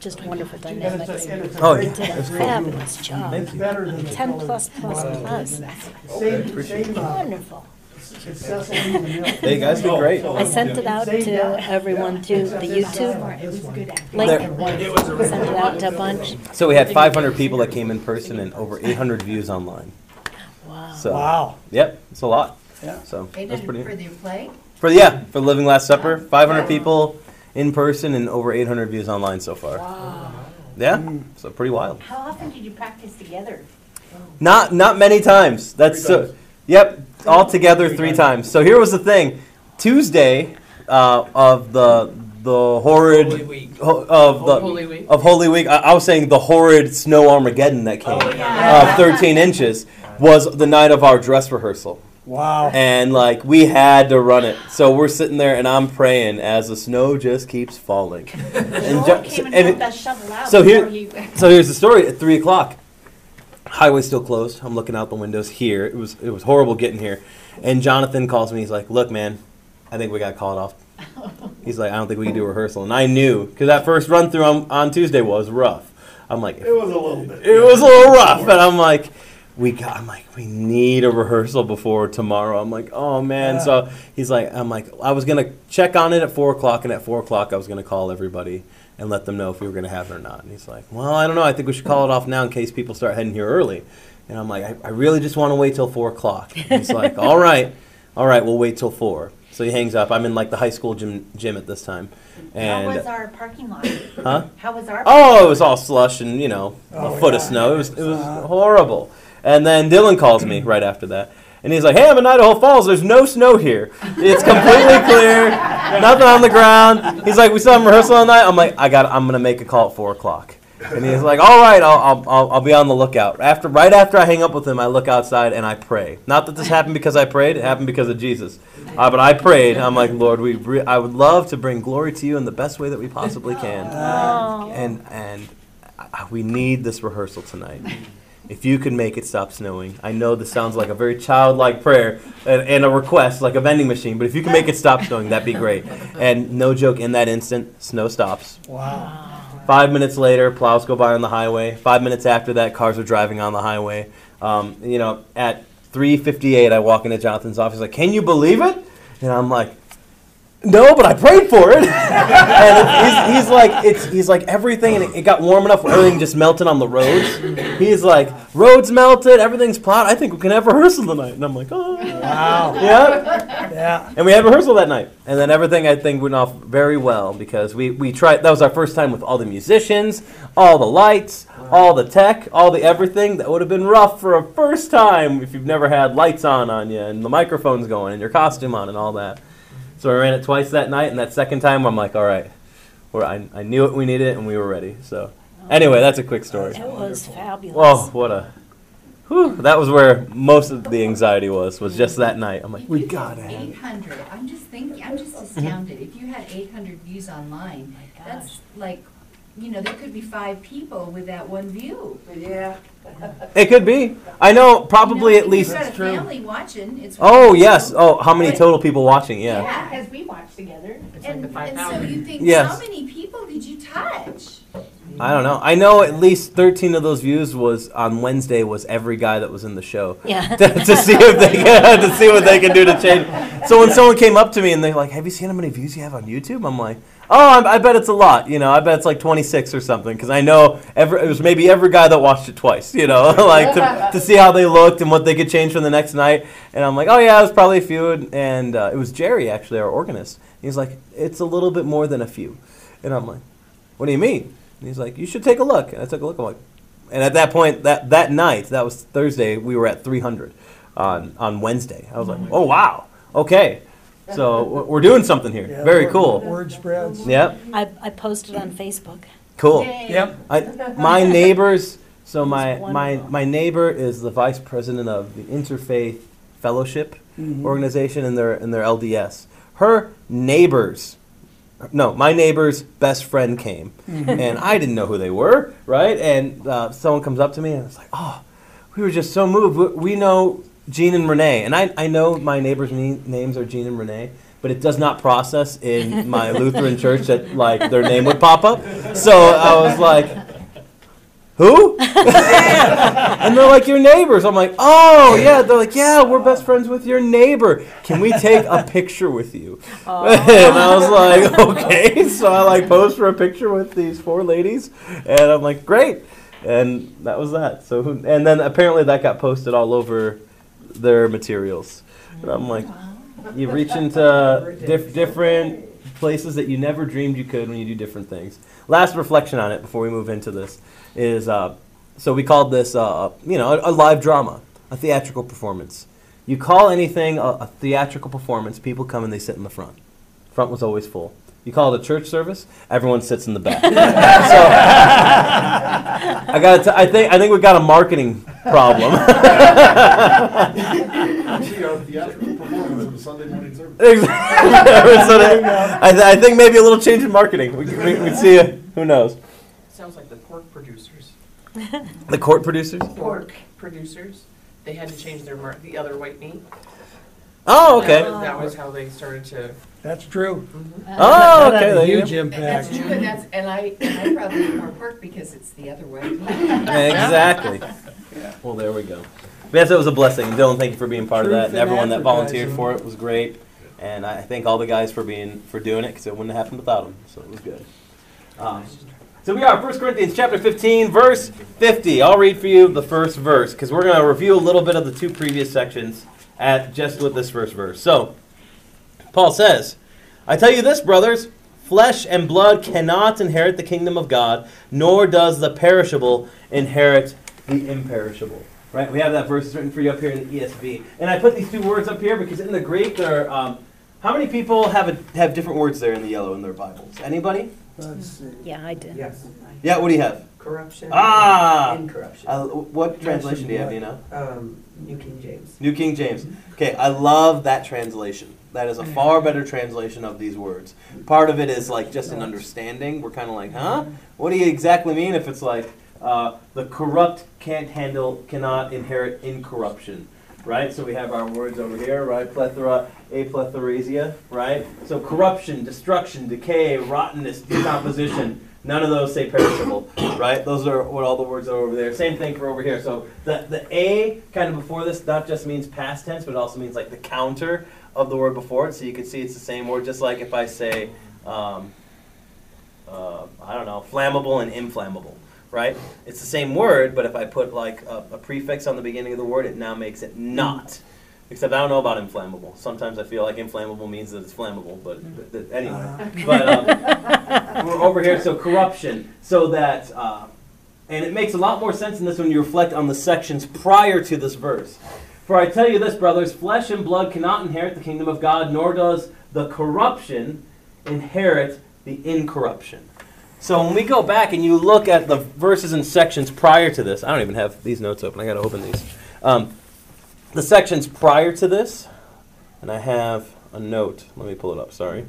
just wonderful dynamics. Oh, They yeah. did a fabulous job. Thank you. Better than the Ten color. plus plus plus. Same, same, uh, Wonderful. successful in the mill. Hey, you guys did great. I sent it out to everyone to the YouTube link. Sent it out to a bunch. So we had 500 people that came in person and over 800 views online. Wow. So, Wow. yep, it's a lot. Yeah. So They that's pretty. it for their play? For yeah, for Living Last Supper, 500 people in person and over 800 views online so far. Yeah, so pretty wild. How often did you practice together? Not not many times. That's so. Yep, all together three times. So here was the thing: Tuesday uh, of the the horrid Holy Week. ho- of the Holy Week. of Holy Week. I, I was saying the horrid snow Armageddon that came, uh, 13 inches, was the night of our dress rehearsal. Wow. and like we had to run it. So we're sitting there, and I'm praying as the snow just keeps falling. and, ju- Came and and helped it- us shovel out so here- before you- so here's the story. At three o'clock, highway's still closed. I'm looking out the windows here. It was it was horrible getting here. And Jonathan calls me. He's like, "Look, man, I think we got called off." He's like, "I don't think we can do a rehearsal." And I knew because that first run through on, on Tuesday was rough. I'm like, It was a little bit. it was a little rough, and I'm like, we got. I'm like, we need a rehearsal before tomorrow. I'm like, oh man. Yeah. So he's like, I'm like, I was gonna check on it at four o'clock, and at four o'clock I was gonna call everybody and let them know if we were gonna have it or not. And he's like, well, I don't know. I think we should call it off now in case people start heading here early. And I'm like, I, I really just want to wait till four o'clock. And he's like, all right, all right, we'll wait till four. So he hangs up. I'm in like the high school gym gym at this time, How and was our parking lot? huh? How was our? Oh, it was all slush and you know Oh, a foot of snow. It was it was uh-huh. horrible. And then Dylan calls me right after that, and he's like, "Hey, I'm in Idaho Falls. There's no snow here. It's completely clear. Nothing on the ground." He's like, "We still have rehearsal all night." I'm like, "I got. I'm gonna make a call at four o'clock." And he's like, "All right, I'll, I'll, I'll, be on the lookout." After right after I hang up with him, I look outside and I pray. Not that this happened because I prayed; it happened because of Jesus. Uh, but I prayed. I'm like, Lord, we re- I would love to bring glory to you in the best way that we possibly can Oh. and and I- we need this rehearsal tonight. If you could make it stop snowing, I know this sounds like a very childlike prayer and, and a request, like a vending machine. But if you can make it stop snowing, that'd be great. And no joke, in that instant, snow stops. Wow. Five minutes later, plows go by on the highway. Five minutes after that, cars are driving on the highway. Um, you know, at 3:58, I walk into Jonathan's office. Like, can you believe it? And I'm like, no, but I prayed for it. and he's, he's like, it's he's like everything, and it, got warm enough where everything just melted on the roads. He's like, roads melted, everything's plowed. I think we can have rehearsal tonight. And I'm like, oh, Wow. yeah. Yeah. And we had rehearsal that night, and then everything I think went off very well because we we tried. That was our first time with all the musicians, all the lights, all the tech, all the everything. That would have been rough for a first time if you've never had lights on on you and the microphones going and your costume on and all that. So I ran it twice that night, and that second time I'm like, all right, we're, I, I knew it, we needed it, and we were ready. So anyway, that's a quick story. It was fabulous. Whoa, what a. Whew, that was where most of the anxiety was. Was just that night. I'm like, If we you gotta did have it. 800, I'm just thinking, I'm just astounded. If you had 800 views online, oh my that's like, you know, there could be five people with that one view. Yeah. It could be. I know, probably You know, at if least. You've got a That's true. family watching, it's. Oh really yes. Oh, how many But- total people watching? Yeah. Yeah. Because we watched together. It's like And, the five and so thousand. you think, Yes. how many people did you touch? I don't know. I know at least 13 of those views was on Wednesday was every guy that was in the show. Yeah. to, to see if they to see what they can do to change. So when someone came up to me and they're like, "Have you seen how many views you have on YouTube?" I'm like, "Oh, I, I bet it's a lot. You know, I bet it's like 26 or something because I know every it was maybe every guy that watched it twice. You know, like to, to see how they looked and what they could change for the next night. And I'm like, "Oh yeah, it was probably a few." And, and uh, it was Jerry actually, our organist. He's like, "It's a little bit more than a few," and I'm like, "What do you mean?" And he's like, "You should take a look." And I took a look. I'm like, and at that point, that that night, that was Thursday, we were at 300 on on Wednesday. I was like, "Oh wow, okay." So we're- we're doing something here. Yeah, Very word- cool. Word spreads. Yep, I, I posted on Facebook. cool. Yay. Yep. I, my neighbors. So my my wonderful. my neighbor is the vice president of the Interfaith Fellowship Mhm. organization and their in their LDS. Her neighbors, no, my neighbor's best friend came, and I didn't know who they were, right? And uh, someone comes up to me and it's like, oh, we were just so moved. We, we know Jean and Renee, and I I know my neighbors' ne- names are Jean and Renee, but it does not process in my Lutheran church that like their name would pop up. So I was like, who? and they're like, your neighbors. I'm like, oh, yeah. They're like, yeah, we're best friends with your neighbor. Can we take a picture with you? and I was like, okay. So I like posed for a picture with these four ladies. And I'm like, great. And that was that. So, who- and then apparently that got posted all over their materials. And I'm like, you reach into diff- different places that you never dreamed you could when you do different things. Last reflection on it before we move into this is uh, so we called this, uh, you know, a, a live drama, a theatrical performance. You call anything a, a theatrical performance, people come and they sit in the front. Front was always full. You call it a church service, everyone sits in the back. so I got. I think. I think we got a marketing problem. Actually, our theatrical performance of the Sunday morning service. Exactly. So that- I, th- I think maybe a little change in marketing. We, we, we'd see. uh who knows? Sounds like the pork producers. The court producers. Pork producers, they had to change their mar, the other white meat. Oh, That okay. was- That was how they started to. That's true. Oh, That okay. had a There you huge go. impact. That's true, and that's, and I, and I probably eat more pork because it's the other way. Exactly. Well, there we go. But yes, it was a blessing. Dylan, thank you for being part of that, Truth and in everyone that volunteered advertising. for it was great. And I thank all the guys for being for doing it because it wouldn't have happened without them. So it was good. Um, so we are 1 Corinthians chapter 15, verse 50. I'll read for you the first verse because we're going to review a little bit of the two previous sections at just with this first verse. So Paul says, I tell you this, brothers, flesh and blood cannot inherit the kingdom of God, nor does the perishable inherit the imperishable. Right? We have that verse written for you up here in the ESV. And I put these two words up here because in the Greek, there are, um, how many people have, a, have different words there in the yellow in their Bibles? Anybody? Let's see. Yeah, I did. Yes. Yeah, what do you have? Corruption. Ah! And corruption. Uh, what translation do you have, do you know? Um, New King James. New King James. Okay, I love that translation. That is a far better translation of these words. Part of it is like just an understanding. We're kind of like, huh? What do you exactly mean if it's like uh, the corrupt can't handle, cannot inherit incorruption, right? So we have our words over here, right? Plethora, aphtharsia, right? So corruption, destruction, decay, rottenness, decomposition. None of those say perishable, right? Those are what all the words are over there. Same thing for over here. So the, the A kind of before this not just means past tense, but it also means like the counter of the word before it. So you can see it's the same word, just like if I say, um, uh, I don't know, flammable and inflammable, right? It's the same word, but if I put like a, a prefix on the beginning of the word, it now makes it not. Except I don't know about inflammable. Sometimes I feel like inflammable means that it's flammable, but, but- but anyway. But um, we're over here, so corruption, so that, uh, and it makes a lot more sense in this when you reflect on the sections prior to this verse. For I tell you this, brothers, flesh and blood cannot inherit the kingdom of God, nor does the corruption inherit the incorruption. So when we go back and you look at the verses and sections prior to this, I don't even have these notes open. I got to open these. Um, the sections prior to this, and I have a note. Let me pull it up. Sorry.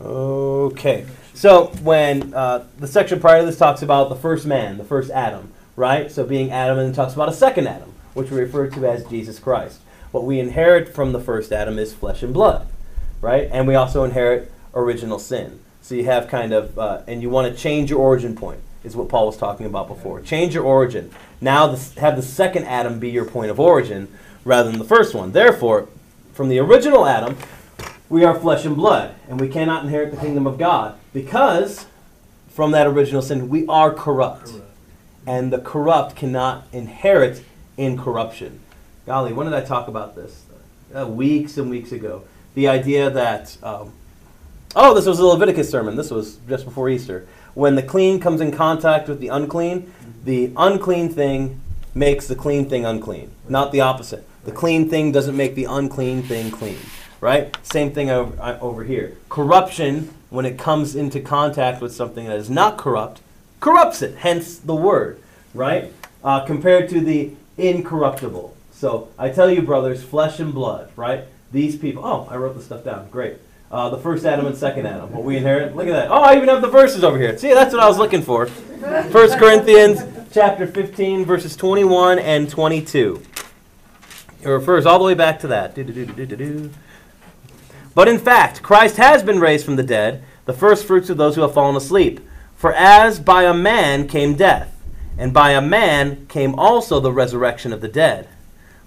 Okay. So when uh, the section prior to this talks about the first man, the first Adam, right? So being Adam, and then talks about a second Adam, which we refer to as Jesus Christ. What we inherit from the first Adam is flesh and blood, right? And we also inherit original sin. So you have kind of, uh, and you want to change your origin point, is what Paul was talking about before. Change your origin. Now the, have the second Adam be your point of origin rather than the first one. Therefore, from the original Adam, we are flesh and blood, and we cannot inherit the kingdom of God because from that original sin we are corrupt. And the corrupt cannot inherit incorruption. Golly, when did I talk about this? Uh, weeks and weeks ago. The idea that, um, oh, this was a Leviticus sermon. This was just before Easter. When the clean comes in contact with the unclean, the unclean thing makes the clean thing unclean, not the opposite. The clean thing doesn't make the unclean thing clean, right? Same thing over, uh, over here. Corruption, when it comes into contact with something that is not corrupt, corrupts it, hence the word, right? Uh, compared to the incorruptible. So I tell you, brothers, flesh and blood, right? These people, oh, I wrote the stuff down. Great. Uh, the first Adam and second Adam. What we inherit. Look at that. Oh, I even have the verses over here. See, that's what I was looking for. First Corinthians chapter 15, verses 21 and 22. It refers all the way back to that. But in fact, Christ has been raised from the dead, the first fruits of those who have fallen asleep. For as by a man came death, and by a man came also the resurrection of the dead.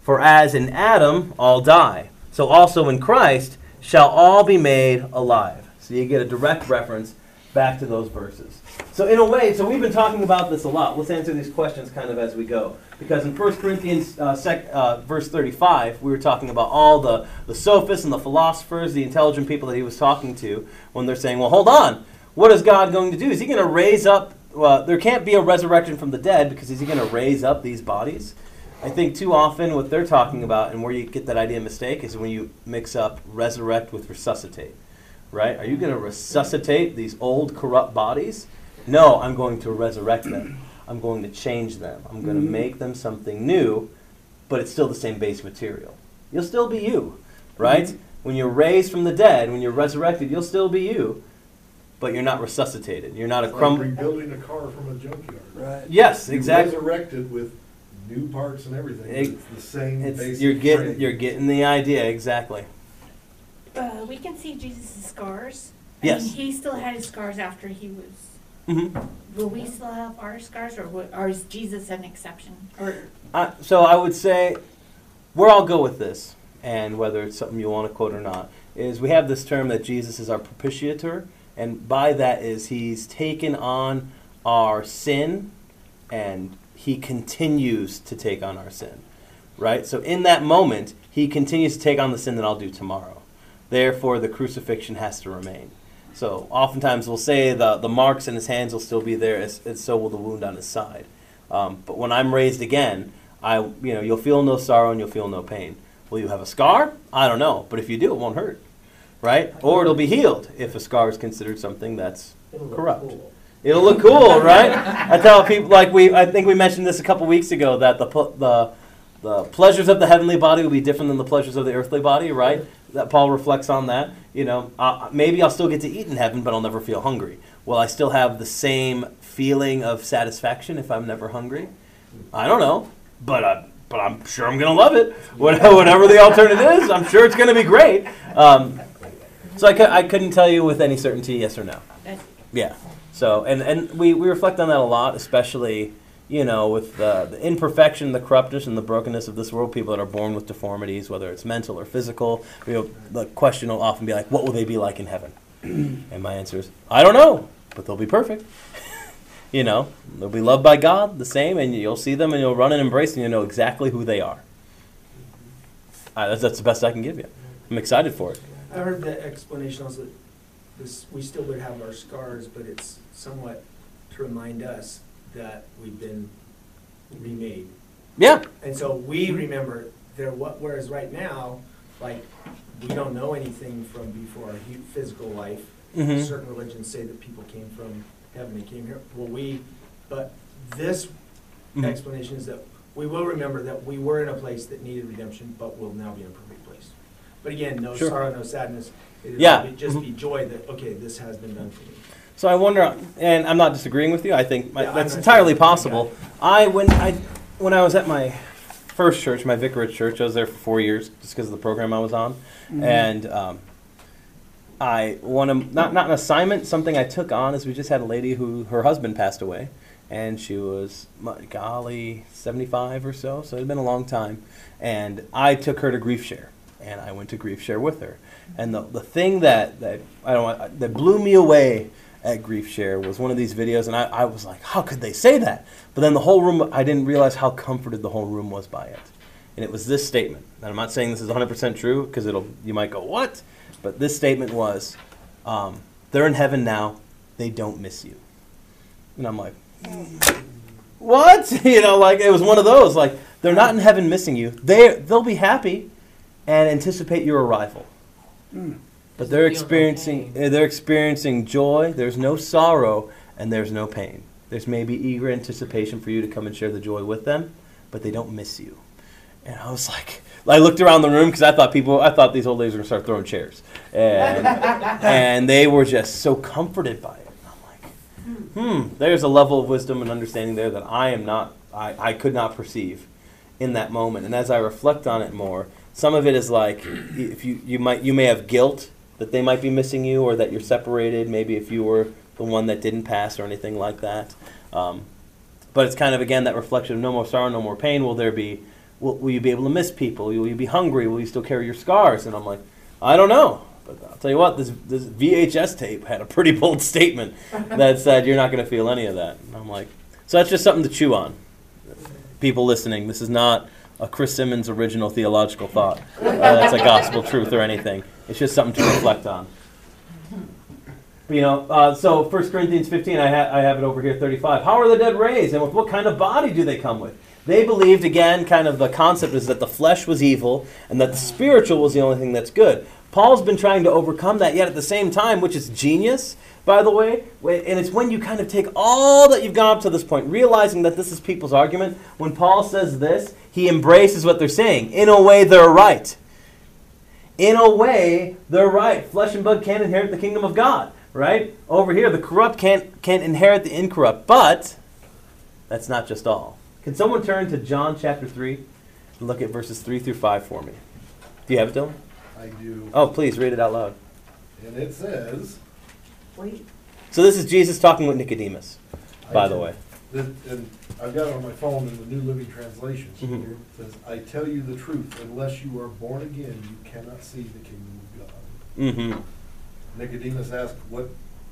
For as in Adam all die, so also in Christ shall all be made alive. So you get a direct reference back to those verses. So in a way, so we've been talking about this a lot. Let's answer these questions kind of as we go. Because in 1 Corinthians uh, sec, uh, verse 35, we were talking about all the, the sophists and the philosophers, the intelligent people that he was talking to, when they're saying, well, hold on, what is God going to do? Is he going to raise up, well, there can't be a resurrection from the dead because is he going to raise up these bodies? I think too often what they're talking about and where you get that idea mistake is when you mix up resurrect with resuscitate right? Are you going to resuscitate these old corrupt bodies? No, I'm going to resurrect them. I'm going to change them. I'm going to mm-hmm. make them something new, but it's still the same base material. You'll still be you, right? Mm-hmm. When you're raised from the dead, when you're resurrected, you'll still be you, but you're not resuscitated. You're not a It's like crumb. rebuilding a car from a junkyard. Right. Yes, You exactly. Resurrected with new parts and everything. Ex- It's the same It's, basic you're getting frame. you're getting the idea exactly. Uh, we can see Jesus' scars. I Yes. mean, he still had his scars after he was. hmm Will we still have our scars, or, what- or is Jesus an exception? Or Uh, so I would say where I'll go with this, and whether it's something you want to quote or not, is we have this term that Jesus is our propitiator, and by that is he's taken on our sin, and he continues to take on our sin, right? So in that moment, he continues to take on the sin that I'll do tomorrow. Therefore, the crucifixion has to remain. So oftentimes we'll say the, the marks in his hands will still be there, as, and so will the wound on his side. Um, but when I'm raised again, I you know you'll feel no sorrow and you'll feel no pain. Will you have a scar? I don't know, but if you do, it won't hurt, right? Or it'll be healed if a scar is considered something that's corrupt. It'll look cool, right? I tell people like we I think we mentioned this a couple weeks ago that the the the pleasures of the heavenly body will be different than the pleasures of the earthly body, right? That Paul reflects on that. You know, uh, maybe I'll still get to eat in heaven, but I'll never feel hungry. Will I still have the same feeling of satisfaction if I'm never hungry? I don't know, but uh, but I'm sure I'm gonna love it. Whatever the alternative is, I'm sure it's gonna be great. Um, so I, cou- I couldn't tell you with any certainty, yes or no. Yeah. So and and we, we reflect on that a lot, especially you know with the, the imperfection, the corruptness, and the brokenness of this world. People that are born with deformities, whether it's mental or physical. You know, the question will often be like, "What will they be like in heaven?" and my answer is, "I don't know, but they'll be perfect." you know, they'll be loved by God the same, and you'll see them and you'll run and embrace, and you'll know exactly who they are. Uh, that's, that's the best I can give you. I'm excited for it. I heard the explanation also, this, we still would have our scars, but it's somewhat to remind us that we've been remade. Yeah. And so we remember there, what, whereas right now, like, we don't know anything from before our hu- physical life. Mhm. Certain religions say that people came from heaven, and came here. Well, we, but this Mhm. explanation is that we will remember that we were in a place that needed redemption, but will now be in a perfect place. But again, no Sure. sorrow, no sadness. It'll Yeah. be- Just be joy that, okay, this has been done for me. So I wonder, and I'm not disagreeing with you. I think my, Yeah, I'm that's not entirely possible. I when I when I was at my first church, my vicarage church, I was there for four years just because of the program I was on, and um, I one of not not an assignment, something I took on is we just had a lady who her husband passed away, and she was my golly 75 or so, so it had been a long time, and I took her to grief share, and I went to grief share with her, and the the thing that that I don't that blew me away at Grief Share was one of these videos, and I, I was like, how could they say that? But then the whole room, I didn't realize how comforted the whole room was by it. And it was this statement. And I'm not saying this is 100% true because it'll you might go, what? But this statement was, um, they're in heaven now, they don't miss you. And I'm like, what? you know, like it was one of those. Like they're not in heaven missing you. They they'll be happy and anticipate your arrival. But they're experiencing uh, they're experiencing joy. There's no sorrow and there's no pain. There's maybe eager anticipation for you to come and share the joy with them, but they don't miss you. And I was like, I looked around the room because I thought people, I thought these old ladies were gonna start throwing chairs, and and they were just so comforted by it. And I'm like, hmm, there's a level of wisdom and understanding there that I am not, I, I could not perceive in that moment. And as I reflect on it more, some of it is like if you, you might you may have guilt that they might be missing you or that you're separated. Maybe if you were the one that didn't pass or anything like that. Um, but it's kind of again that reflection of no more sorrow, no more pain. Will there be? Will, will you be able to miss people? Will you be hungry? Will you still carry your scars? And I'm like, I don't know. But I'll tell you what, this, this VHS tape had a pretty bold statement that said you're not going to feel any of that. And I'm like, so that's just something to chew on. People listening, this is not a Chris Simmons original theological thought. Uh, that's a gospel truth or anything. It's just something to reflect on. You know, uh, so 1 Corinthians 15, I, ha- I have it over here, 35. How are the dead raised, and with what kind of body do they come with? They believed, again, kind of the concept is that the flesh was evil and that the spiritual was the only thing that's good. Paul's been trying to overcome that, yet at the same time, which is genius, by the way, and it's when you kind of take all that you've gone up to this point, realizing that this is people's argument. When Paul says this, he embraces what they're saying. In a way, they're right. In a way, they're right. Flesh and blood can't inherit the kingdom of God, right? Over here, the corrupt can't, can't inherit the incorrupt. But that's not just all. Can someone turn to John chapter 3 and look at verses 3 through 5 for me? Do you have it, Dylan? I do. Oh, please read it out loud. And it says. Wait, So this is Jesus talking with Nicodemus, by I the tell- way. that- And I've got it on my phone in the New Living Translation. Mhm. It says, I tell you the truth, unless you are born again, you cannot see the kingdom of God. Mm-hmm. Nicodemus asked, what,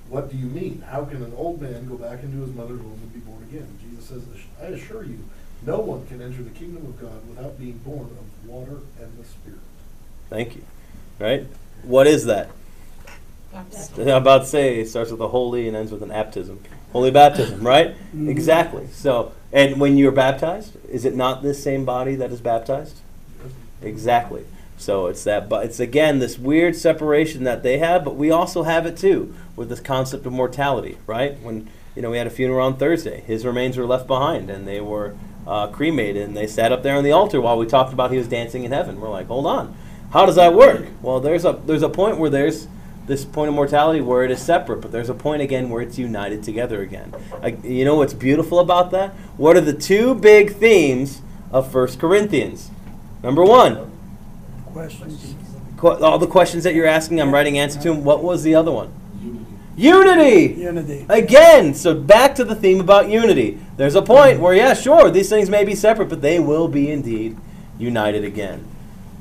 what do you mean? How can an old man go back into his mother's womb and be born again? Jesus says, I assure you, no one can enter the kingdom of God without being born of water and the Spirit. Thank you. Right? What is that? I'm about to say it starts with a holy and ends with an baptism. Holy baptism, right? Exactly. So, and when you're baptized, is it not this same body that is baptized? Exactly. So it's that, but it's again this weird separation that they have, but we also have it too with this concept of mortality, right? When you know we had a funeral on Thursday, his remains were left behind and they were uh, cremated, and they sat up there on the altar while we talked about he was dancing in heaven. We're like, hold on, how does that work? Well, there's a there's a point where there's this point of mortality where it is separate, but there's a point again where it's united together again. I, you know what's beautiful about that? What are the two big themes of First Corinthians? Number one, Questions? qu- all the questions that you're asking, I'm writing answer to them. What was the other one? Unity. Unity. Again, so back to the theme about unity. There's a point where, yeah, sure, these things may be separate, but they will be indeed united again.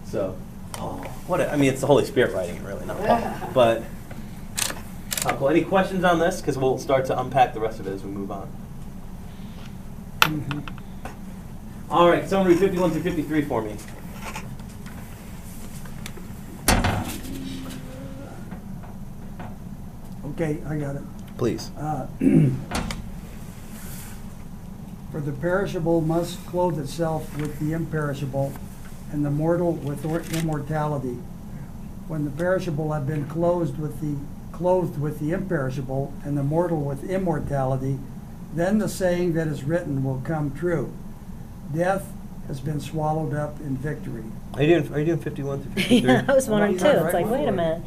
So, oh, what? A, I mean, it's the Holy Spirit writing it, really, not Paul. But, uh, cool. any questions on this? Because we'll start to unpack the rest of it as we move on. Mhm. All right, someone read 51 through 53 for me. Okay, I got it. Please. Uh, For the perishable must clothe itself with the imperishable, and the mortal with or- immortality. When the perishable have been clothed with the, clothed with the imperishable, and the mortal with immortality, then the saying that is written will come true. Death has been swallowed up in victory. Are you doing, are you doing 51 through 53? Yeah, I was wondering too. Right It's like, wait a minute.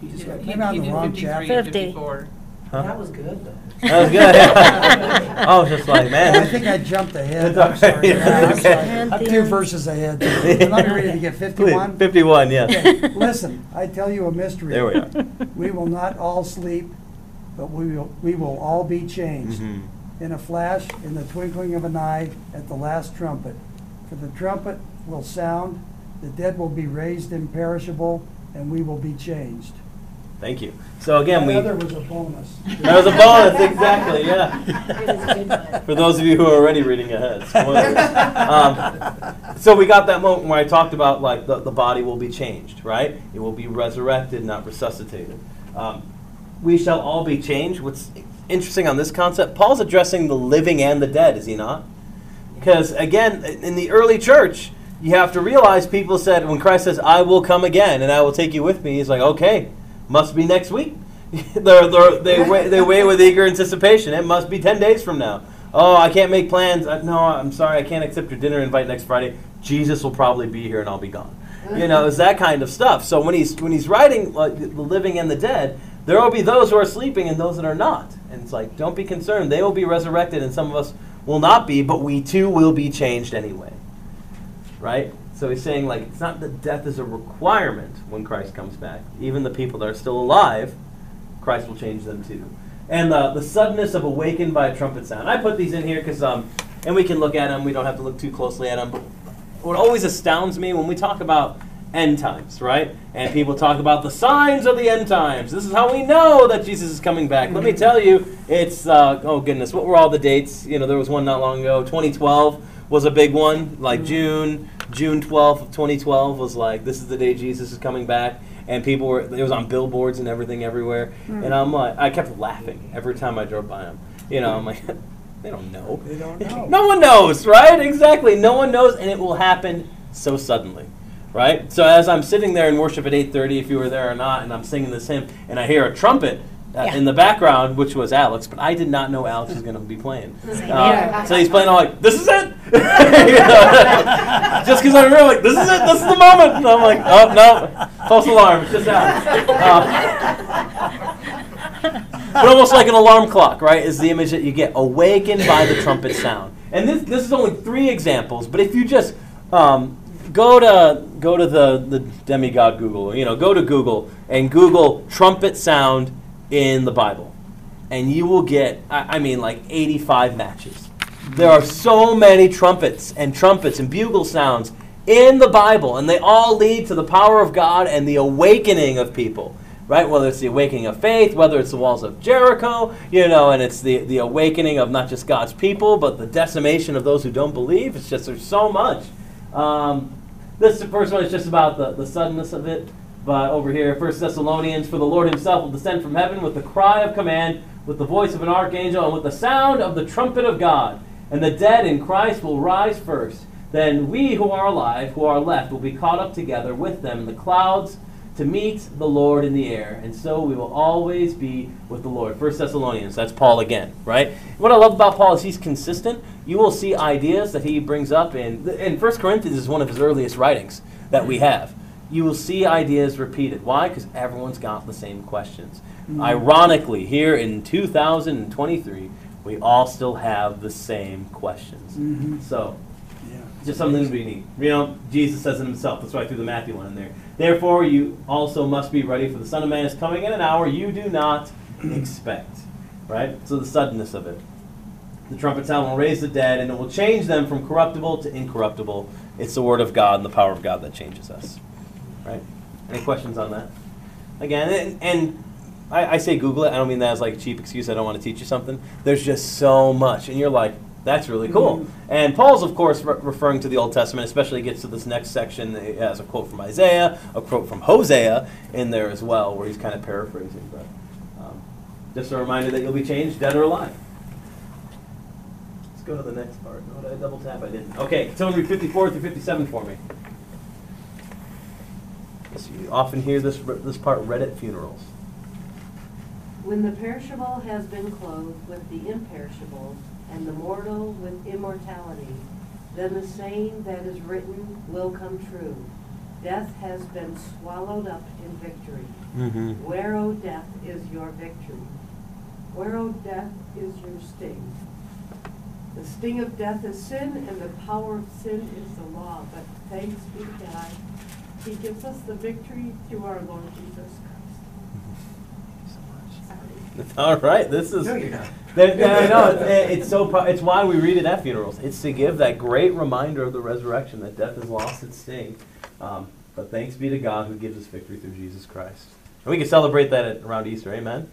He just got- Came out in the wrong 53, chapter. 54. Huh? that was good though. That was good. I was just like, man. I think I jumped ahead. I'm sorry. right. I'm It's sorry. I'm two verses ahead. I'm not ready to get 51. 51, yes. Okay, Listen, I tell you a mystery. There we are. We will not all sleep, but we will, we will all be changed. Mhm. In a flash, in the twinkling of an eye, at the last trumpet. For the trumpet will sound, the dead will be raised imperishable, and we will be changed. Thank you. So again, we The other was a bonus. that was a bonus, exactly. Yeah. It a good one. For those of you who are already reading ahead, spoilers. Um, so we got that moment where I talked about like the, the body will be changed, right? It will be resurrected, not resuscitated. Um, we shall all be changed. What's interesting on this concept, Paul's addressing the living and the dead, is he not? Because again, in the early church, you have to realize people said when Christ says, "I will come again and I will take you with me," he's like, "Okay, must be next week." they're, they're, they wait, they wait with eager anticipation. It must be ten days from now. Oh, I can't make plans. No, I'm sorry, I can't accept your dinner invite next Friday. Jesus will probably be here and I'll be gone. You know, it's that kind of stuff. So when he's when he's writing the living and the dead, there will be those who are sleeping and those that are not. And it's like, don't be concerned. They will be resurrected, and some of us will not be, but we too will be changed anyway. Right? So he's saying, like, it's not that death is a requirement when Christ comes back. Even the people that are still alive, Christ will change them too. And the, the suddenness of awakened by a trumpet sound. I put these in here because, um, and we can look at them. We don't have to look too closely at them. But what always astounds me when we talk about end times, right? And people talk about the signs of the end times. This is how we know that Jesus is coming back. Let me tell you, it's, uh, oh goodness, what were all the dates? You know, there was one not long ago. 2012 was a big one, like mm. June, June 12th of 2012 was like, this is the day Jesus is coming back. And people were, it was on billboards and everything everywhere. Mm. And I'm like, I kept laughing every time I drove by them. You know, I'm like, they don't know. They don't know. No one knows, right? Exactly. No one knows, and it will happen so suddenly, right? So as I'm sitting there in worship at 8:30, if you were there or not, and I'm singing this hymn, and I hear a trumpet uh, Yeah. in the background, which was Alex, but I did not know Alex was going to be playing. Uh, so he's playing all like, "This is it," just because I'm really like, "This is it. This is the moment." And I'm like, "Oh no, false alarm. It's just Alex." Uh, but almost like an alarm clock, right? Is the image that you get awakened by the trumpet sound. And this this is only three examples, but if you just um, go to go to the the demigod Google, you know, go to Google and Google trumpet sound in the Bible, and you will get, I, I mean, like 85 matches. There are so many trumpets and trumpets and bugle sounds in the Bible, and they all lead to the power of God and the awakening of people right? Whether it's the awakening of faith, whether it's the walls of Jericho, you know, and it's the, the awakening of not just God's people, but the decimation of those who don't believe. It's just, there's so much. Um, this first one is just about the, the suddenness of it. But over here, First Thessalonians, for the Lord himself will descend from heaven with the cry of command, with the voice of an archangel, and with the sound of the trumpet of God. And the dead in Christ will rise first. Then we who are alive, who are left, will be caught up together with them in the clouds to meet the Lord in the air, and so we will always be with the Lord. First Thessalonians, that's Paul again, right? What I love about Paul is he's consistent. You will see ideas that he brings up in in First Corinthians is one of his earliest writings that we have. You will see ideas repeated. Why? Because everyone's got the same questions. Ironically, here in 2023, we all still have the same questions. Mhm. So, Yeah. just something to be neat. You know, Jesus says it himself. That's why I threw the Matthew one in there. Therefore, you also must be ready, for the Son of Man is coming in an hour you do not expect. Right? So the suddenness of it. The trumpet sound will raise the dead, and it will change them from corruptible to incorruptible. It's the word of God and the power of God that changes us. Right? Any questions on that? Again, and, and I, I say Google it. I don't mean that as like a cheap excuse. I don't want to teach you something. There's just so much, and you're like, that's really cool. And Paul's, of course, re- referring to the Old Testament, especially gets to this next section. He has a quote from Isaiah, a quote from Hosea in there as well, where he's kind of paraphrasing. But um, just a reminder that you'll be changed, dead or alive. Let's go to the next part. No, did I double tap? I didn't. Okay, someone read 54 through 57 for me. Yes, you often hear this this part read at funerals. When the perishable has been clothed with the imperishable, and the mortal with immortality, then the saying that is written will come true. Death has been swallowed up in victory. Mm-hmm. Where, O death, is your victory? Where, O death, is your sting? The sting of death is sin, and the power of sin is the law. But thanks be to God, He gives us the victory through our Lord Jesus Christ. Sorry. All right, this is. No, you're not. That- yeah, I know. It's, it's so. It's why we read it at funerals. It's to give that great reminder of the resurrection that death has lost its sting. Um, but thanks be to God who gives us victory through Jesus Christ. And we can celebrate that at, around Easter. Amen.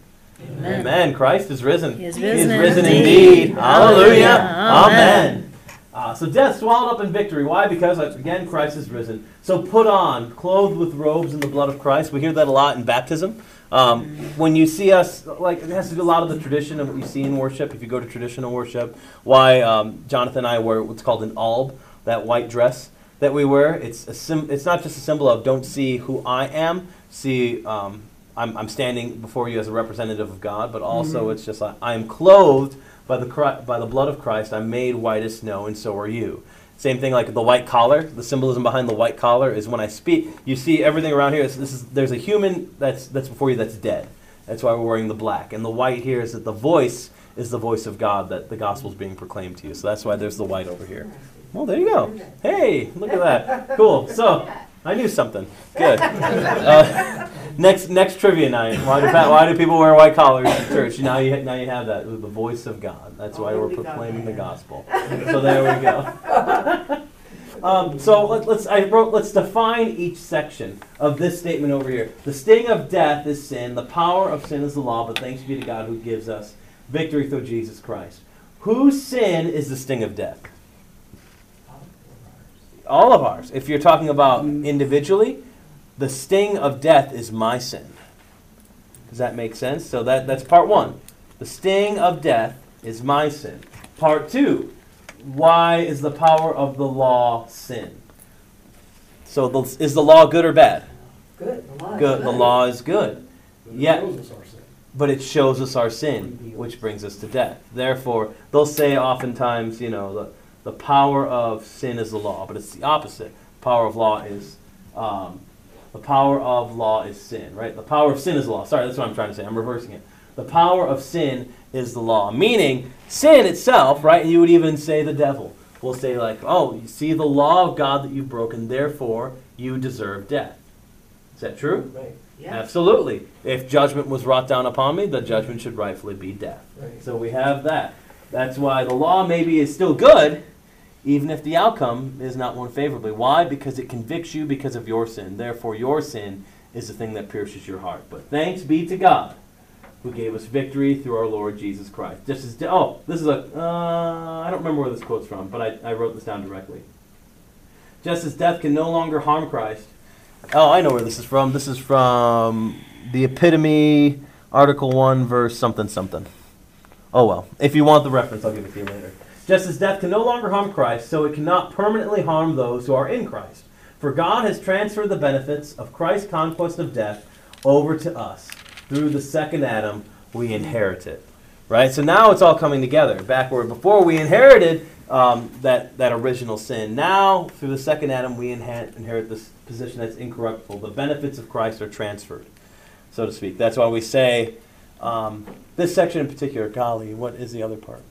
Amen. Christ is risen. He is He risen is risen indeed. indeed. Hallelujah. Amen. Amen. Uh, so death swallowed up in victory. Why? Because uh, again, Christ is risen. So put on, clothed with robes in the blood of Christ. We hear that a lot in baptism. Um, when you see us, like it has to do a lot of the tradition of what you see in worship. If you go to traditional worship, why um, Jonathan and I wear what's called an alb, that white dress that we wear. It's a sim- It's not just a symbol of don't see who I am, see um, I'm, I'm standing before you as a representative of God, but also it's just like I am clothed by the by the blood of Christ. I'm made white as snow, and so are you. Same thing like the white collar. The symbolism behind the white collar is when I speak, you see everything around here. Is, this is there's a human that's that's before you that's dead. That's why we're wearing the black. And the white here is that the voice is the voice of God that the gospel is being proclaimed to you. So that's why there's the white over here. Well, there you go. Hey, look at that. Cool. So I knew something. Good. Uh, next next trivia night. Why do, why do people wear white collars in church? Now you now you have that the voice of God. That's why we're proclaiming the gospel. So there we go. Um, so let, let's I wrote let's define each section of this statement over here. The sting of death is sin. The power of sin is the law. But thanks be to God who gives us victory through Jesus Christ. Whose sin is the sting of death? All of ours. If you're talking about individually, the sting of death is my sin. Does that make sense? So that, that's part one. The sting of death is my sin. Part two, why is the power of the law sin? So the, is the law good or bad? Good, the law is Good. The law is good. But it Yeah. shows us our sin. but it shows us our sin, which brings us to death. Therefore, they'll say oftentimes, you know, the, the power of sin is the law, but it's the opposite. Power of law is, um, the power of law is sin, right? The power of sin is law. Sorry, that's what I'm trying to say. I'm reversing it. The power of sin is the law, meaning sin itself, right? And you would even say the devil will say like, oh, you see the law of God that you've broken, therefore you deserve death. Is that true? Right, Yeah. Absolutely. If judgment was wrought down upon me, the judgment should rightfully be death. right. So we have that. That's why the law maybe is still good, even if the outcome is not one favorably. Why? Because it convicts you because of your sin. Therefore, your sin is the thing that pierces your heart. But thanks be to God who gave us victory through our Lord Jesus Christ. Just as oh, this is a uh, I don't remember where this quote's from, but I, I wrote this down directly. Just as death can no longer harm Christ. Oh, I know where this is from. This is from the Epitome, Article 1, verse something something. Oh well. If you want the reference, I'll give it to you later. Just as death can no longer harm Christ, so it cannot permanently harm those who are in Christ. For God has transferred the benefits of Christ's conquest of death over to us. Through the second Adam, we inherit it. Right? So now it's all coming together. Back where before we inherited um, that, that original sin. Now, through the second Adam, we inherit, inherit this position that's incorruptible. The benefits of Christ are transferred, so to speak. That's why we say, um, this section in particular, golly, what is the other part?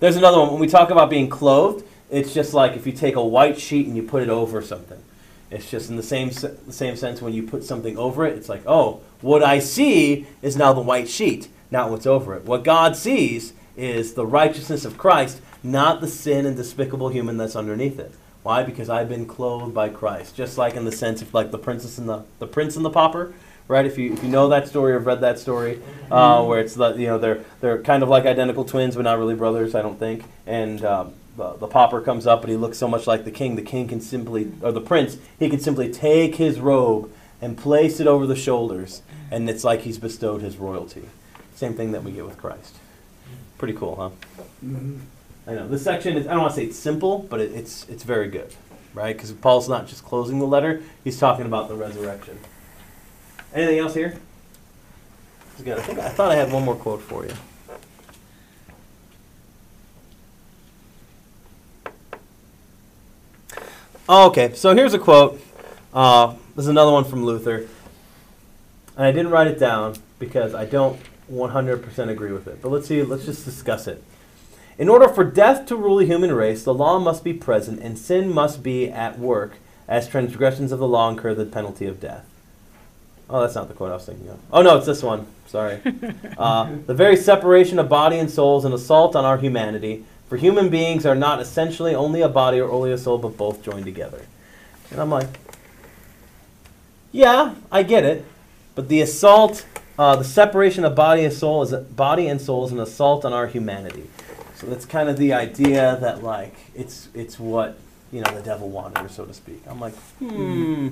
There's another one. When we talk about being clothed, it's just like if you take a white sheet and you put it over something. It's just in the same se- same sense when you put something over it, it's like, oh, what I see is now the white sheet, not what's over it. What God sees is the righteousness of Christ, not the sin and despicable human that's underneath it. Why? Because I've been clothed by Christ. Just like in the sense of like the princess and the the prince and the pauper, right? If you if you know that story or have read that story, uh, where it's the you know they're they're kind of like identical twins, but not really brothers, I don't think. And um, the, the pauper comes up and he looks so much like the king. The king can simply or the prince he can simply take his robe and place it over the shoulders, and it's like he's bestowed his royalty. Same thing that we get with Christ. Pretty cool, huh? Mhm. I know this section is. I don't want to say it's simple, but it, it's it's very good, right? Because Paul's not just closing the letter; he's talking about the resurrection. Anything else here? Good. I think I thought I had one more quote for you. Oh, okay, so here's a quote. Uh, this is another one from Luther, and I didn't write it down because I don't 100% agree with it. But let's see. Let's just discuss it. In order for death to rule the human race, the law must be present and sin must be at work, as transgressions of the law incur the penalty of death. Oh, that's not the quote I was thinking of. Oh, no, it's this one. Sorry. Uh, the very separation of body and soul is an assault on our humanity, for human beings are not essentially only a body or only a soul, but both joined together. And I'm like, yeah, I get it, but the assault, uh, the separation of body and soul is body and soul is an assault on our humanity. So that's kind of the idea that like it's it's what you know the devil wanted, so to speak. I'm like, hmm,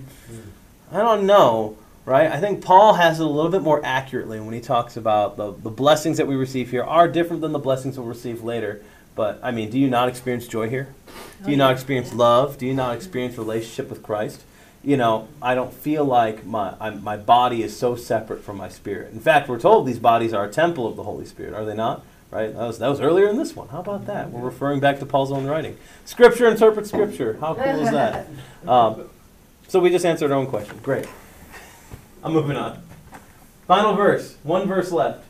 I don't know, right? I think Paul has it a little bit more accurately when he talks about the the blessings that we receive here are different than the blessings we'll receive later. But I mean, do you not experience joy here? Do you not experience love? Do you not experience relationship with Christ? You know, I don't feel like my I'm, my body is so separate from my spirit. In fact, we're told these bodies are a temple of the Holy Spirit, are they not? Right? That was, that was earlier in this one. How about that? We're referring back to Paul's own writing. Scripture interprets Scripture. How cool is that? Um, so we just answered our own question. Great. I'm moving on. Final verse. One verse left.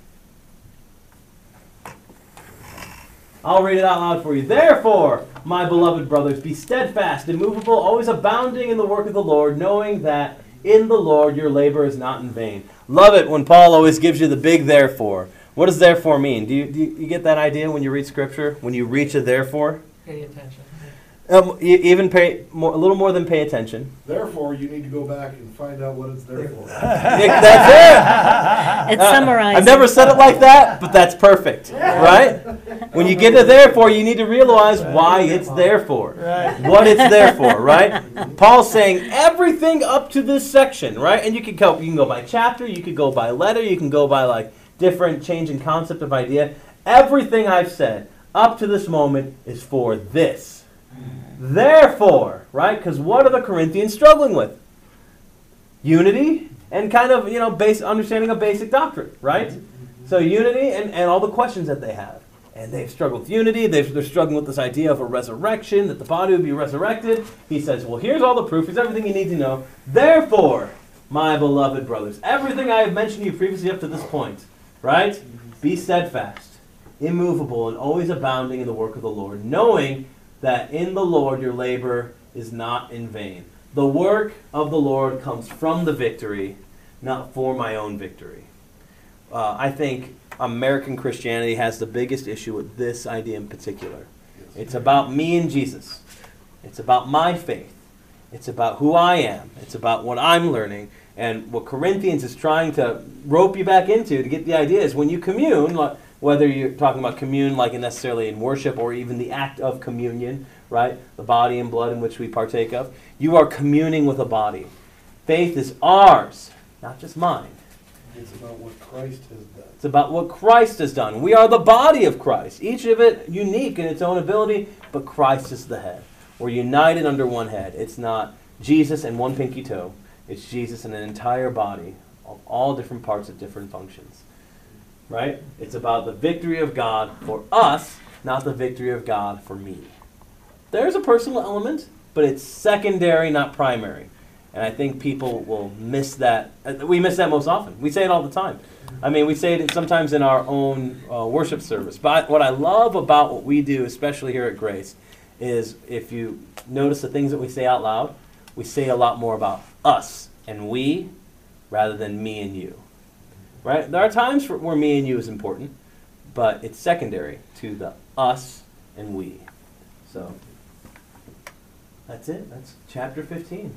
I'll read it out loud for you. Therefore, my beloved brothers, be steadfast, immovable, always abounding in the work of the Lord, knowing that in the Lord your labor is not in vain. Love it when Paul always gives you the big therefore. What does therefore mean? Do you, do you, you get that idea when you read scripture? When you reach a therefore? Pay attention. Um, e- even pay more, a little more than pay attention. Therefore, you need to go back and find out what it's there for. Yeah, that's it. It's Uh, summarized. I've never said it like that, but that's perfect, right? When you get to therefore, you need to realize why it's there for, what it's there for, right? Paul's saying everything up to this section, right? And you can go, you can go by chapter, you could go by letter, you can go by like different change in concept of idea. Everything I've said up to this moment is for this. Therefore, right? Because what are the Corinthians struggling with? Unity and kind of, you know, base understanding of basic doctrine, right? So unity and, and all the questions that they have. And they've struggled with unity. They've, they're struggling with this idea of a resurrection, that the body would be resurrected. He says, well, here's all the proof. Here's everything you need to know. Therefore, my beloved brothers, everything I have mentioned to you previously up to this point, right? Be steadfast, immovable, and always abounding in the work of the Lord, knowing that in the Lord your labor is not in vain. The work of the Lord comes from the victory, not for my own victory. Uh, I think American Christianity has the biggest issue with this idea in particular. It's about me and Jesus. It's about my faith. It's about who I am. It's about what I'm learning. And what Corinthians is trying to rope you back into to get the idea is when you commune, like, whether you're talking about commune like necessarily in worship or even the act of communion, right? The body and blood in which we partake of, you are communing with a body. Faith is ours, not just mine. It's about what Christ has done. It's about what Christ has done. We are the body of Christ, each of it unique in its own ability, but Christ is the head. We're united under one head. It's not Jesus and one pinky toe, it's Jesus and an entire body of all different parts of different functions. Right? It's about the victory of God for us, not the victory of God for me. There's a personal element, but it's secondary, not primary. And I think people will miss that. uh, We miss that most often. We say it all the time. I mean, we say it sometimes in our own uh, worship service. But what I love about what we do, especially here at Grace, is if you notice the things that we say out loud, we say a lot more about us and we rather than me and you. Right? There are times for, where me and you is important, but it's secondary to the us and we. So that's it. That's chapter 15.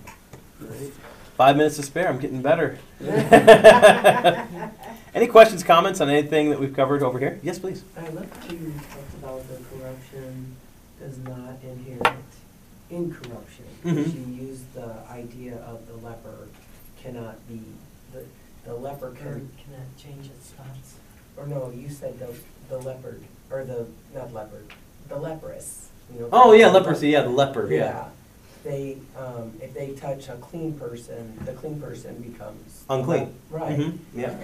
Five minutes to spare. I'm getting better. Any questions, comments on anything that we've covered over here? Yes, please. I love to talk about the corruption does not inherit incorruption. Mhm. She used the idea of the leper cannot be, the, the leper can, cannot change its spots. or no, you said the, the leopard, or the, not leopard, the leprous, you know. Oh, yeah, leprosy. Yeah, the leper. Yeah. Yeah. They, um, if they touch a clean person, the clean person becomes. Unclean. Right. Mhm. Yeah.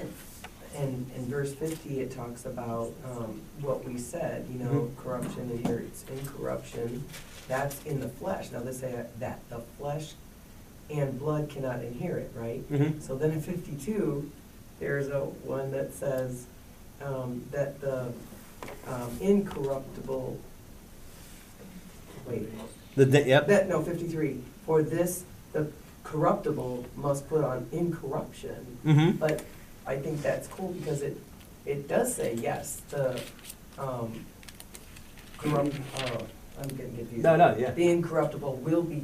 And in verse fifty, it talks about, um, what we said, you know, Mhm. corruption inherits incorruption. That's in the flesh. Now, let's say that the flesh and blood cannot inherit, right? Mhm. So then in fifty-two, there's a one that says, um, that the, um, incorruptible, wait, The yep. that, no, fifty-three, for this, the corruptible must put on incorruption. Mm-hmm. But I think that's cool because it, it does say, yes, the, um, corrupt, uh, I'm getting confused. No, no, yeah. The incorruptible will be,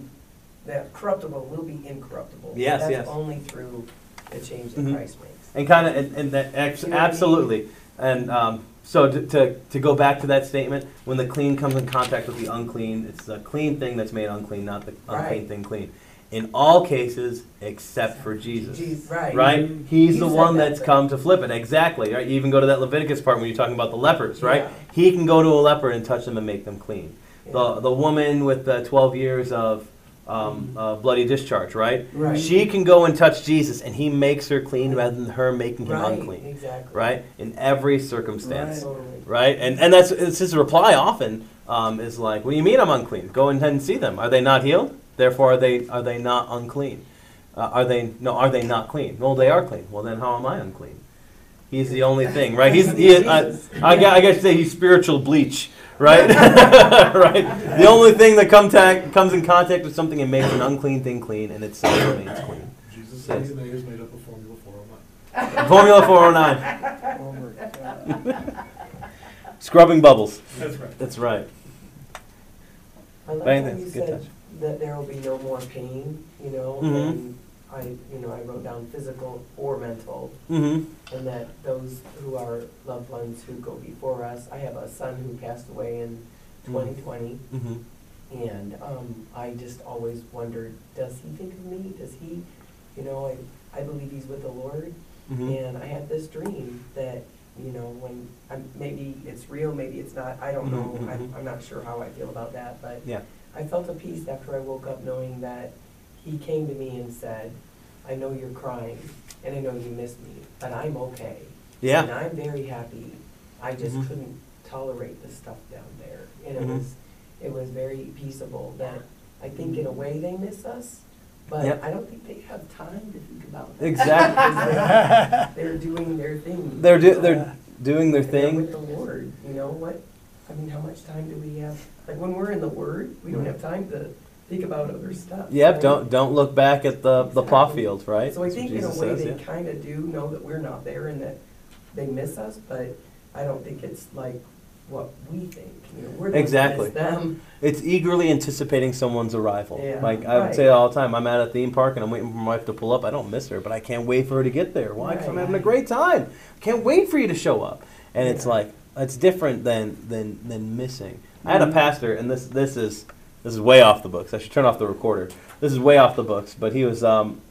the corruptible will be incorruptible. Yes, yes. That's only through the change that Mhm. Christ makes. And kind of, and, and that ex- You know what I mean? absolutely. And um, so to, to, to go back to that statement, when the clean comes in contact with the unclean, it's the clean thing that's made unclean, not the unclean Right. thing clean. In all cases, except for Jesus. Jesus, right. Right? He's You the said one that, that's but- come to flip it. Exactly. Right? You even go to that Leviticus part when you're talking about the lepers, right? Yeah. He can go to a leper and touch them and make them clean. Yeah. The, the woman with the 12 years of um, uh, bloody discharge, right? Right. She can go and touch Jesus and he makes her clean rather than her making him Right, unclean. exactly. Right? In every circumstance. Totally. Right? And, and that's it's his reply often um, is like, What do you mean I'm unclean? Go and see them. Are they not healed? Therefore, are they, are they not unclean? Uh, are they no? Are they not clean? Well, they are clean. Well, then how am I unclean? He's the only thing, right? He's he, I, I, I guess you say he's spiritual bleach, right? right. The only thing that come ta- comes in contact with something and makes an unclean thing clean, and it still remains clean. Jesus' Yes. DNA is made up of Formula 409. Formula 409, scrubbing bubbles. That's right. That's right. I like Bang, how you said touch. that there will be no more pain, you know, Mhm. and I, you know, I wrote down physical or mental, Mm-hmm. and that those who are loved ones who go before us, I have a son who passed away in Mm. twenty twenty, Mm-hmm. and, um, I just always wondered, does he think of me? Does he, you know, I, I believe he's with the Lord, Mm-hmm. and I had this dream that, you know, when, I'm, maybe it's real, maybe it's not, I don't know, Mhm, I'm, mhm. I'm not sure how I feel about that, but Yeah. I felt a peace after I woke up knowing that he came to me and said, I know you're crying, and I know you miss me, but I'm okay. And I'm very happy, I just Mhm. couldn't tolerate the stuff down there, and it Mhm. was, it was very peaceable, that I think in a way they miss us, but Yep. I don't think they have time to think about that. Exactly. They're doing their thing. They're do- they're doing their thing. with the Lord, you know, what, I mean, how much time do we have? Like, when we're in the Word, we don't have time to think about other stuff. Yep. right? Don't don't look back at the the plow Exactly. field, right? So I think in a way says, they yeah. kind of do know that we're not there and that they miss us, but I don't think it's like what we think, you know, we're the Exactly. them. It's eagerly anticipating someone's arrival. Yeah, Like I would right. say all the time, I'm at a theme park and I'm waiting for my wife to pull up. I don't miss her, but I can't wait for her to get there. Why? Because I'm having a great time. Can't wait for you to show up. And it's like it's different than than than missing. I had a Mhm. pastor, and this this is this is way off the books. I should turn off the recorder. This is way off the books, but he was um,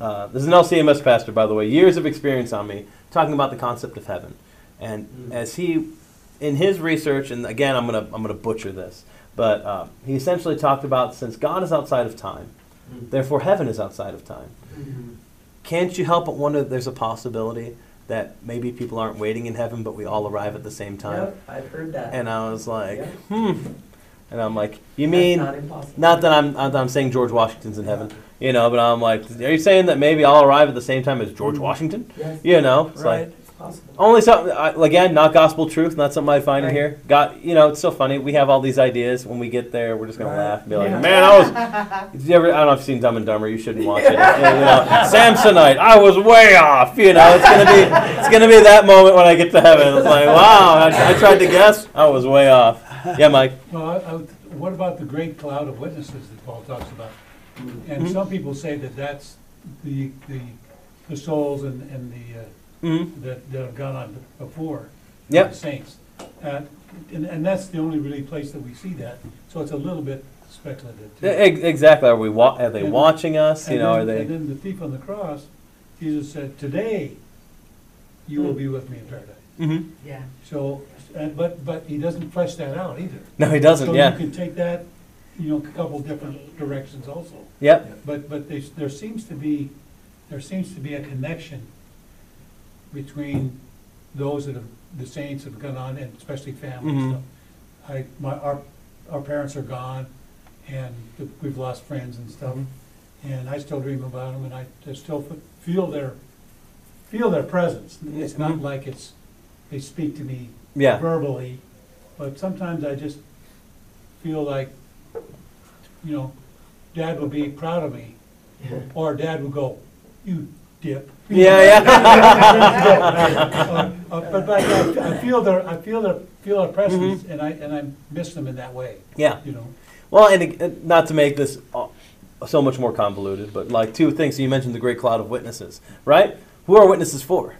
uh, this is an LCMS pastor, by the way. Years of experience on me talking about the concept of heaven, and Mm. as he in his research, and again, I'm gonna I'm gonna butcher this, but uh, he essentially talked about since God is outside of time, Mm. therefore heaven is outside of time. Mhm. Can't you help but wonder? There's a possibility that maybe people aren't waiting in heaven, but we all arrive at the same time. Yep, I've heard that. And I was like, Yeah. hmm. And I'm like, you mean not not that I'm not that I'm saying George Washington's in heaven, you know, but I'm like, are you saying that maybe I'll arrive at the same time as George mm. Washington? Yes. You know, it's Right, like possible. only something again, not gospel truth, not something I find in here. God, you know, it's so funny. We have all these ideas. When we get there, we're just gonna Right. laugh and be like, Yeah. "Man, I was." Ever? I don't know if you've seen Dumb and Dumber. You shouldn't watch it. You know, Samsonite. I was way off. You know, it's gonna be it's gonna be that moment when I get to heaven. It's like, wow, I, I tried to guess. I was way off. Yeah, Mike. Well, I- I would- what about the great cloud of witnesses that Paul talks about? And Mhm. some people say that that's the, the, the souls and, and the, uh, Mm-hmm. that, that have gone on before. Yep. The saints. Uh, And, and that's the only really place that we see that, so it's a little bit speculative too. Exactly. Are we? Wa- are they And- watching us? You And know, then- are they? And then the thief on the cross, Jesus said, today you will be with me in paradise. Mm-hmm. Yeah. So, and, but, but he doesn't flesh that out either. No, he doesn't. So yeah. you can take that, you know, a couple different directions also. Yep. But, but there's, there seems to be, there seems to be a connection between those that have, the saints have gone on, and especially family Mhm. stuff. I, my, our, our parents are gone, and we've lost friends and stuff, Mm-hmm. and I still dream about them, and I just still f- feel their, feel their presence. It's not Mhm. like it's, they speak to me Yeah. verbally, but sometimes I just feel like, you know, dad would be proud of me, or dad would go, you dip. Yeah, Uh, uh, But, but I I feel their, I feel their, feel their presence, and I, and I miss them in that way, Yeah. you know? Well, and ag- uh, not to make this uh, so much more convoluted, but like two things. You mentioned the great cloud of witnesses, right? Who are witnesses for?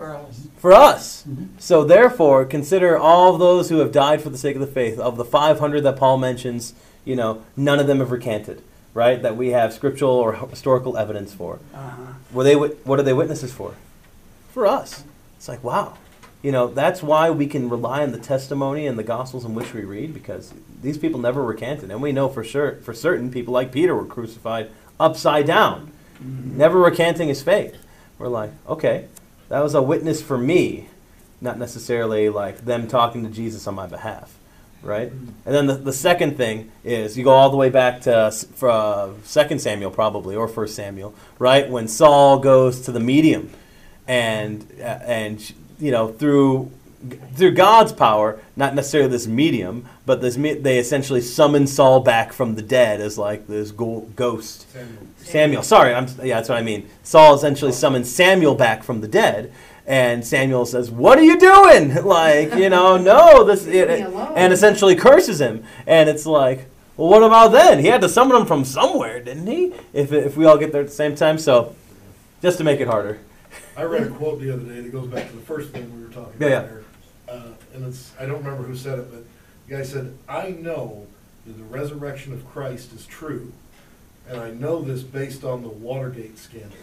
For us. For us. Mhm. So therefore, consider all those who have died for the sake of the faith. Of the 500 that Paul mentions, you know, none of them have recanted, right? That we have scriptural or historical evidence for. Uh-huh. Were they? What are they witnesses for? For us. It's like wow. You know, that's why we can rely on the testimony and the gospels in which we read because these people never recanted, and we know for sure, for certain, people like Peter were crucified upside down, never recanting his faith. We're like, okay, that was a witness for me, not necessarily like them talking to Jesus on my behalf, right? And then the, the second thing is you go all the way back to s- for, uh, Second Samuel probably or First Samuel, right? When Saul goes to the medium, and uh, and you know through through God's power, not necessarily this medium, but this me- they essentially summon Saul back from the dead as like this go- ghost. Samuel. Samuel, sorry, I'm yeah, that's what I mean. Saul essentially summons Samuel back from the dead, and Samuel says, "What are you doing?" Like, you know, no, this, Leave me alone. and essentially curses him, and it's like, well, what about then? He had to summon him from somewhere, didn't he? If if we all get there at the same time, so just to make it harder. I read a quote the other day that goes back to the first thing we were talking Yeah, about yeah. there. Uh, and it's, I don't remember who said it, but the guy said, I know that the resurrection of Christ is true. And I know this based on the Watergate scandal.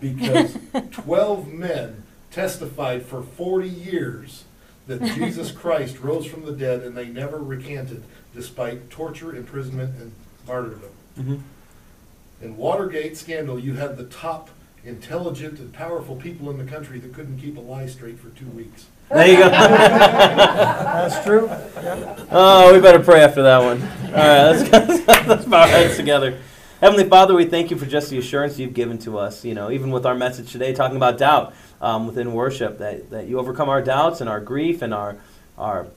Because twelve men testified for forty years that Jesus Christ rose from the dead and they never recanted despite torture, imprisonment, and martyrdom. Mm-hmm. In Watergate scandal, you had the top intelligent and powerful people in the country that couldn't keep a lie straight for two weeks. There you go. That's true. Yeah. Oh, we better pray after that one. All right, let's, let's bow our heads together. Heavenly Father, we thank you for just the assurance you've given to us. You know, even with our message today, talking about doubt um, within worship, that, that you overcome our doubts and our grief and our our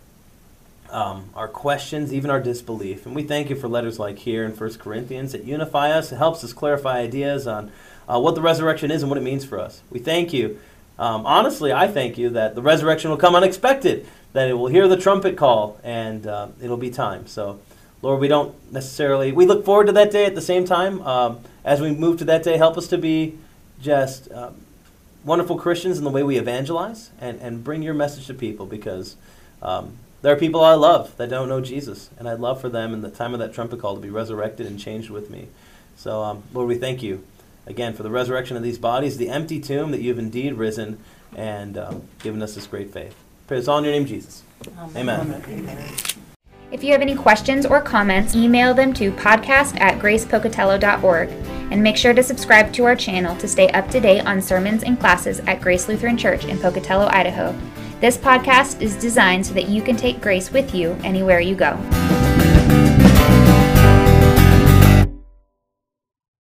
um, our questions, even our disbelief. And we thank you for letters like here in 1 Corinthians that unify us. It helps us clarify ideas on uh, what the resurrection is and what it means for us. We thank you. Um, honestly, I thank you that the resurrection will come unexpected, that it will hear the trumpet call, and uh, it'll be time. So, Lord, we don't necessarily, we look forward to that day at the same time. Um, as we move to that day, help us to be just um, wonderful Christians in the way we evangelize and, and bring your message to people because um, there are people I love that don't know Jesus, and I'd love for them in the time of that trumpet call to be resurrected and changed with me. So, um, Lord, we thank you again for the resurrection of these bodies, the empty tomb that you've indeed risen and um, given us this great faith. Pray this all in your name, Jesus. Amen. If you have any questions or comments, email them to podcast at gracepocatello.org. And make sure to subscribe to our channel to stay up to date on sermons and classes at Grace Lutheran Church in Pocatello, Idaho. This podcast is designed so that you can take grace with you anywhere you go.